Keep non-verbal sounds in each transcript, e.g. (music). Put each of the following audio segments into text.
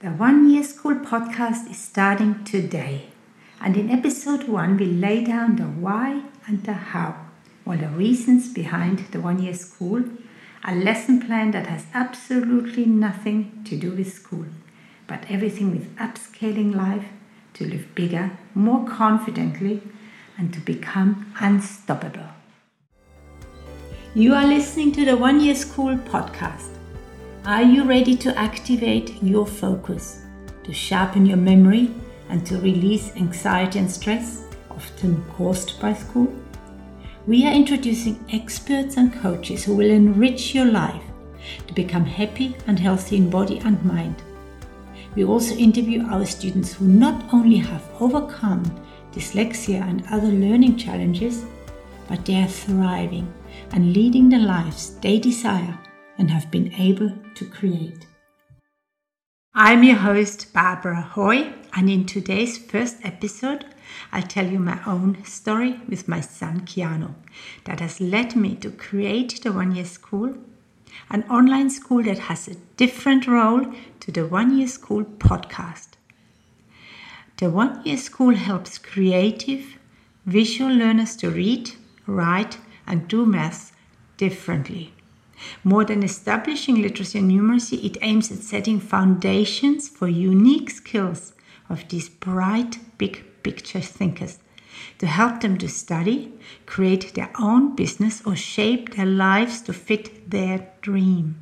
The One Year School podcast is starting today. And in episode one, we lay down the why and the how, or the reasons behind the One Year School, a lesson plan that has absolutely nothing to do with school, but everything with upscaling life to live bigger, more confidently, and to become unstoppable. You are listening to the One Year School podcast. Are you ready to activate your focus, to sharpen your memory, and to release anxiety and stress, often caused by school? We are introducing experts and coaches who will enrich your life to become happy and healthy in body and mind. We also interview our students who not only have overcome dyslexia and other learning challenges, but they are thriving and leading the lives they desire and have been able to create. I'm your host, Barbara Hoi, and in today's first episode, I'll tell you my own story with my son Keanu that has led me to create the One Year School, an online school that has a different role to the One Year School podcast. The One Year School helps creative, visual learners to read, write, and do math differently. More than establishing literacy and numeracy, it aims at setting foundations for unique skills of these bright, big picture thinkers to help them to study, create their own business, or shape their lives to fit their dream.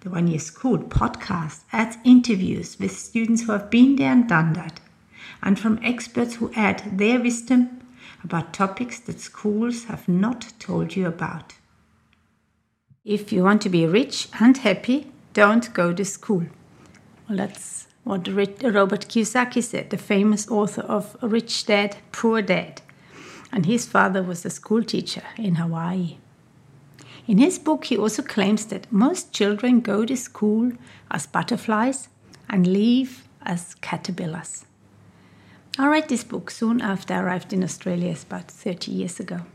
The One Year School podcast adds interviews with students who have been there and done that, and from experts who add their wisdom about topics that schools have not told you about. If you want to be rich and happy, don't go to school. Well, that's what Robert Kiyosaki said, the famous author of Rich Dad, Poor Dad. And his father was a school teacher in Hawaii. In his book, he also claims that most children go to school as butterflies and leave as caterpillars. I read this book soon after I arrived in Australia, about 30 years ago.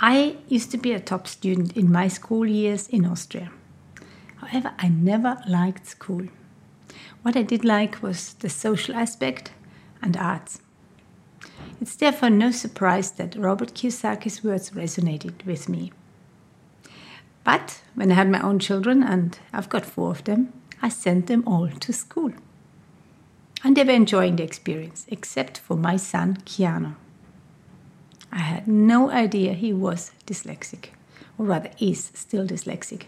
I used to be a top student in my school years in Austria. However, I never liked school. What I did like was the social aspect and arts. It's therefore no surprise that Robert Kiyosaki's words resonated with me. But when I had my own children, and I've got four of them, I sent them all to school. And they were enjoying the experience, except for my son, Keanu. I had no idea he was dyslexic, or rather is still dyslexic.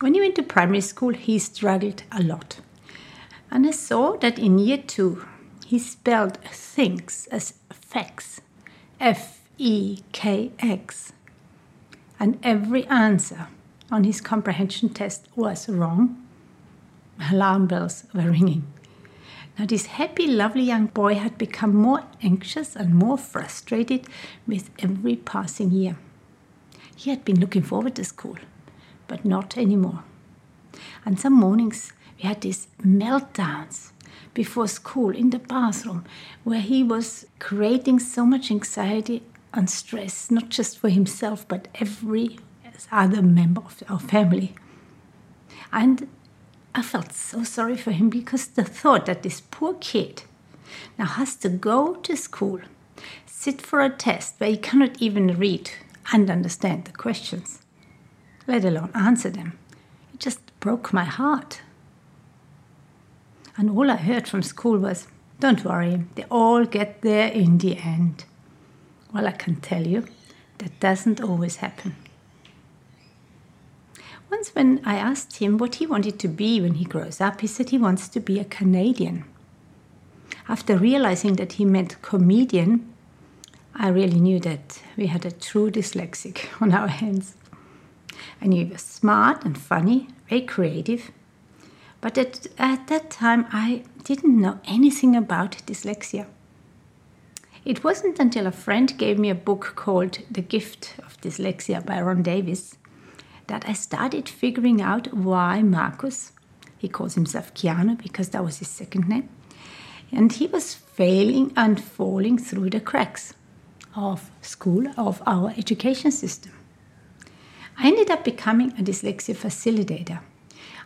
When he went to primary school, he struggled a lot. And I saw that in year two, he spelled things as facts, F E K X. And every answer on his comprehension test was wrong. Alarm bells were ringing. Now, this happy, lovely young boy had become more anxious and more frustrated with every passing year. He had been looking forward to school, but not anymore. And some mornings we had these meltdowns before school in the bathroom where he was creating so much anxiety and stress, not just for himself, but every other member of our family. And I felt so sorry for him because the thought that this poor kid now has to go to school, sit for a test where he cannot even read and understand the questions, let alone answer them, it just broke my heart. And all I heard from school was, don't worry, they all get there in the end. Well, I can tell you, that doesn't always happen. Once, when I asked him what he wanted to be when he grows up, he said he wants to be a Canadian. After realizing that he meant comedian, I really knew that we had a true dyslexic (laughs) on our hands. I knew he was smart and funny, very creative. But at, at that time, I didn't know anything about dyslexia. It wasn't until a friend gave me a book called The Gift of Dyslexia by Ron Davis that I started figuring out why Marcus, he calls himself Keanu because that was his second name, and he was failing and falling through the cracks of school, of our education system. I ended up becoming a dyslexia facilitator.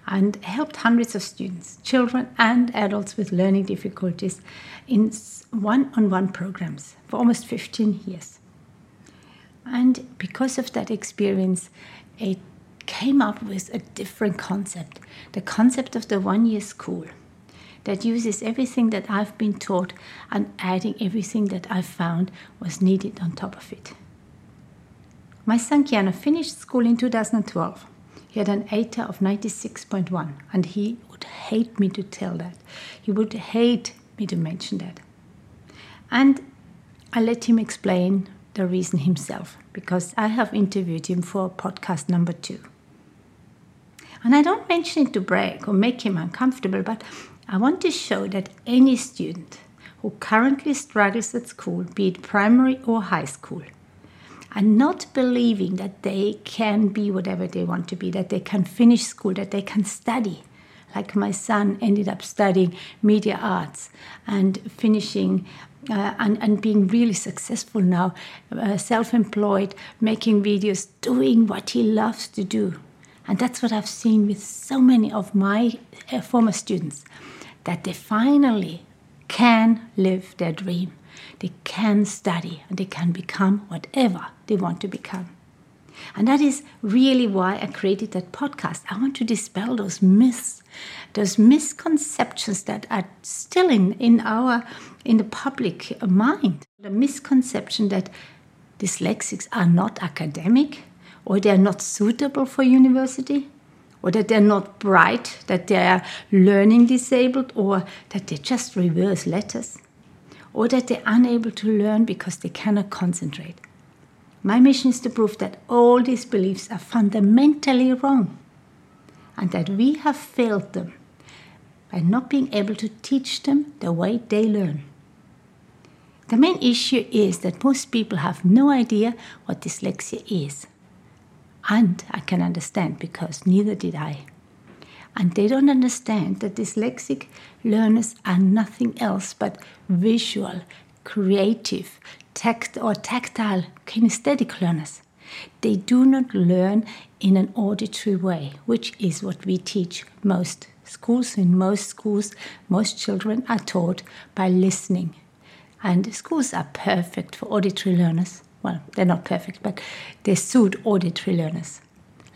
and helped hundreds of students, children and adults with learning difficulties in one on one programs for almost 15 years. And because of that experience, it came up with a different concept the concept of the one year school that uses everything that I've been taught and adding everything that I found was needed on top of it. My son Keanu finished school in 2012. He had an ATAR of 96.1, and he would hate me to tell that. He would hate me to mention that. And I let him explain the reason himself because I have interviewed him for podcast number two. And I don't mention it to brag or make him uncomfortable, but I want to show that any student who currently struggles at school, be it primary or high school, and not believing that they can be whatever they want to be, that they can finish school, that they can study. Like my son ended up studying media arts and finishing uh, and, and being really successful now, uh, self employed, making videos, doing what he loves to do. And that's what I've seen with so many of my uh, former students that they finally can live their dream. They can study and they can become whatever they want to become. And that is really why I created that podcast. I want to dispel those myths, those misconceptions that are still in, in our in the public mind. The misconception that dyslexics are not academic or they're not suitable for university or that they're not bright, that they're learning disabled, or that they just reverse letters, or that they're unable to learn because they cannot concentrate. My mission is to prove that all these beliefs are fundamentally wrong and that we have failed them by not being able to teach them the way they learn. The main issue is that most people have no idea what dyslexia is. And I can understand because neither did I. And they don't understand that dyslexic learners are nothing else but visual, creative, tact or tactile kinesthetic learners. They do not learn in an auditory way, which is what we teach most schools. In most schools, most children are taught by listening. And schools are perfect for auditory learners. Well, they're not perfect, but they suit auditory learners.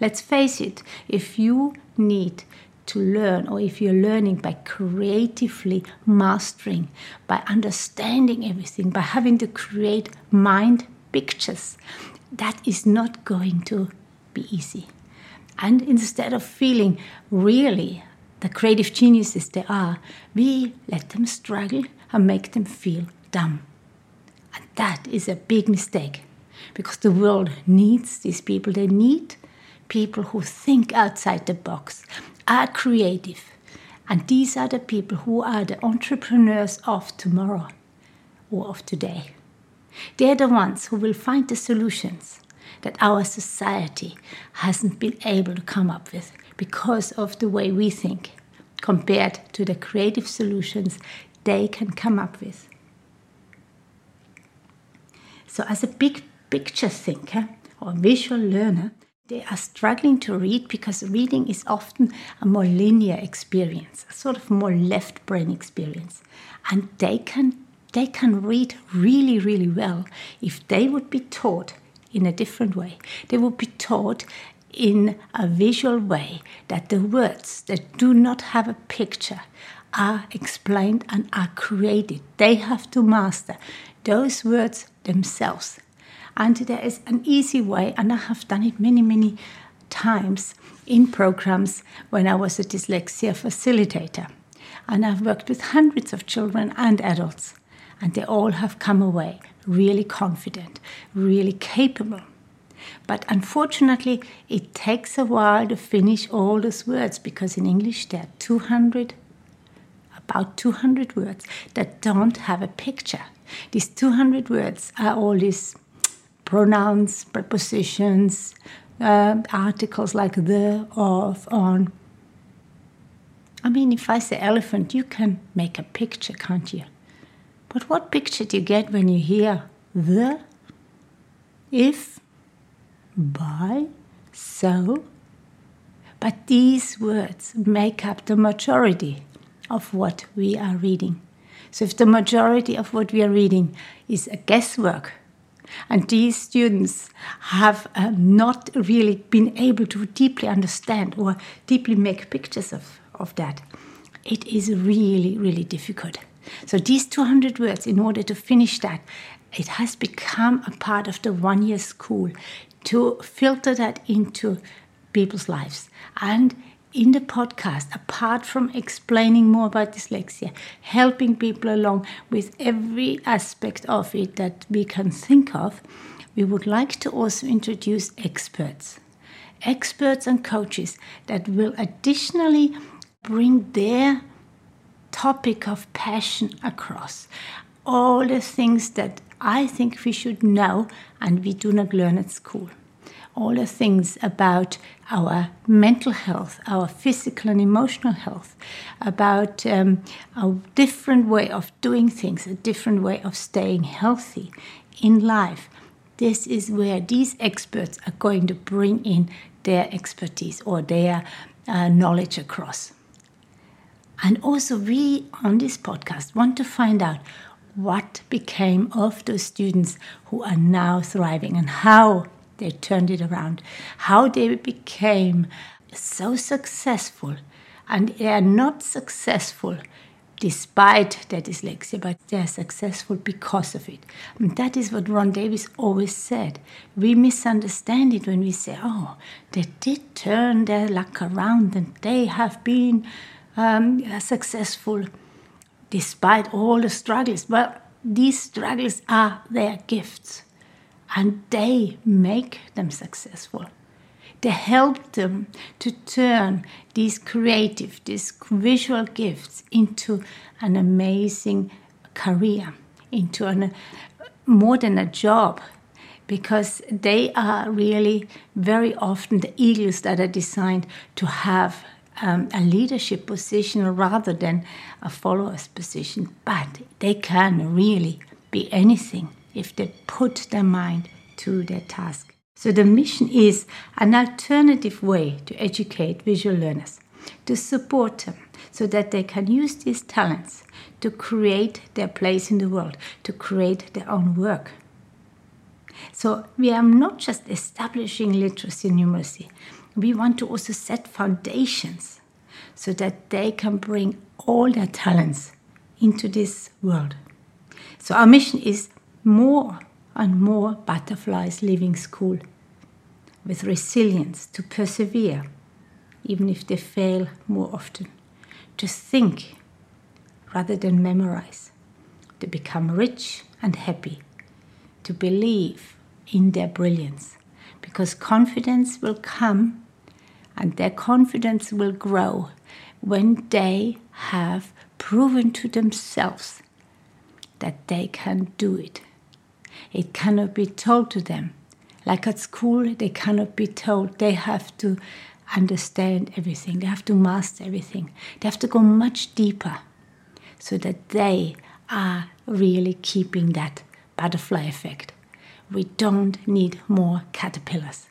Let's face it, if you need to learn, or if you're learning by creatively mastering, by understanding everything, by having to create mind pictures, that is not going to be easy. And instead of feeling really the creative geniuses they are, we let them struggle and make them feel dumb. That is a big mistake because the world needs these people. They need people who think outside the box, are creative. And these are the people who are the entrepreneurs of tomorrow or of today. They're the ones who will find the solutions that our society hasn't been able to come up with because of the way we think compared to the creative solutions they can come up with. So, as a big picture thinker or visual learner, they are struggling to read because reading is often a more linear experience, a sort of more left brain experience. And they can they can read really, really well if they would be taught in a different way. They would be taught in a visual way that the words that do not have a picture are explained and are created. They have to master those words themselves and there is an easy way, and I have done it many, many times in programs when I was a dyslexia facilitator. And I've worked with hundreds of children and adults, and they all have come away really confident, really capable. But unfortunately, it takes a while to finish all those words because in English there are 200, about 200 words that don't have a picture. These 200 words are all these pronouns, prepositions, uh, articles like the, of, on. I mean, if I say elephant, you can make a picture, can't you? But what picture do you get when you hear the, if, by, so? But these words make up the majority of what we are reading. So if the majority of what we are reading is a guesswork, and these students have uh, not really been able to deeply understand or deeply make pictures of, of that. It is really, really difficult. So, these 200 words, in order to finish that, it has become a part of the one year school to filter that into people's lives. And in the podcast, apart from explaining more about dyslexia, helping people along with every aspect of it that we can think of, we would like to also introduce experts. Experts and coaches that will additionally bring their topic of passion across. All the things that I think we should know and we do not learn at school all the things about our mental health, our physical and emotional health, about um, a different way of doing things, a different way of staying healthy in life. This is where these experts are going to bring in their expertise or their uh, knowledge across. And also, we on this podcast want to find out what became of those students who are now thriving and how they turned it around. How they became so successful, and they are not successful despite their dyslexia, but they are successful because of it. And that is what Ron Davis always said. We misunderstand it when we say, oh, they did turn their luck around and they have been um, successful despite all the struggles. Well, these struggles are their gifts and they make them successful. They help them to turn these creative, these visual gifts into an amazing career, into an, more than a job, because they are really very often the eagles that are designed to have um, a leadership position rather than a follower's position. But they can really be anything if they put their mind to their task. So the mission is an alternative way to educate visual learners, to support them so that they can use these talents to create their place in the world, to create their own work. So we are not just establishing literacy and numeracy, we want to also set foundations so that they can bring all their talents into this world. So our mission is more and more butterflies leaving school with resilience to persevere, even if they fail more often, to think rather than memorize, to become rich and happy, to believe in their brilliance, because confidence will come and their confidence will grow when they have proven to themselves that they can do it. It cannot be told to them. Like at school, they cannot be told. They have to understand everything, they have to master everything, they have to go much deeper so that they are really keeping that butterfly effect. We don't need more caterpillars.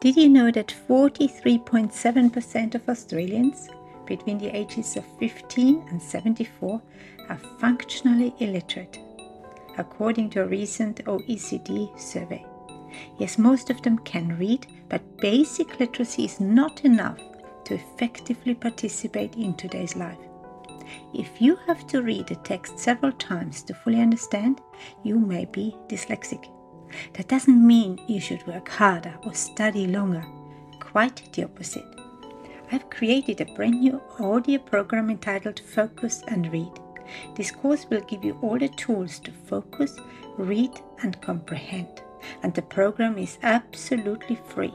Did you know that 43.7% of Australians between the ages of 15 and 74 are functionally illiterate, according to a recent OECD survey. Yes, most of them can read, but basic literacy is not enough to effectively participate in today's life. If you have to read a text several times to fully understand, you may be dyslexic. That doesn't mean you should work harder or study longer. Quite the opposite. I've created a brand new audio program entitled Focus and Read. This course will give you all the tools to focus, read, and comprehend. And the program is absolutely free.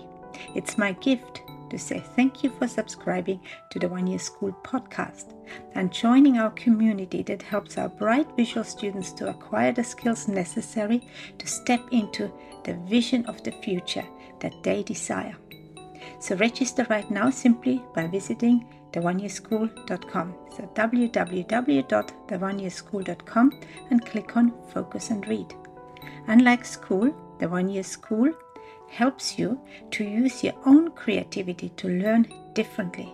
It's my gift to say thank you for subscribing to the One Year School podcast and joining our community that helps our bright visual students to acquire the skills necessary to step into the vision of the future that they desire. So register right now simply by visiting theoneyearschool.com. So www.theoneyearschool.com and click on Focus and Read. Unlike school, the One Year School helps you to use your own creativity to learn differently,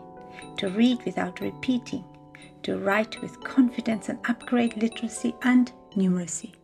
to read without repeating, to write with confidence and upgrade literacy and numeracy.